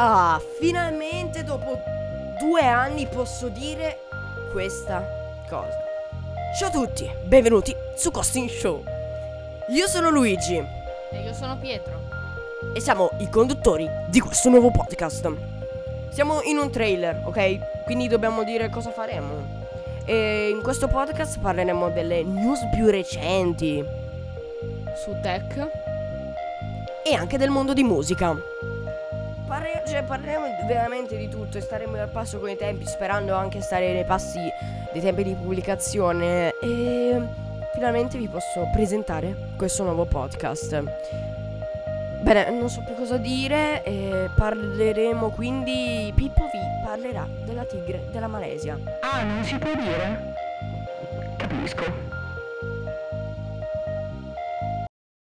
Ah, finalmente dopo due anni posso dire questa cosa. Ciao a tutti, benvenuti su Costing Show. Io sono Luigi E io sono Pietro. e siamo i conduttori di questo nuovo podcast. Siamo in un trailer, ok? Quindi dobbiamo dire cosa faremo. E in questo podcast parleremo delle news più recenti Su Tech. e anche del mondo di musica. Parle- cioè, parleremo veramente di tutto e staremo al passo con i tempi, sperando anche stare nei passi dei tempi di pubblicazione. E finalmente vi posso presentare questo nuovo podcast. Bene, non so più cosa dire. e parleremo quindi. Pippo vi parlerà della tigre della Malesia. Ah, non si può dire? Capisco.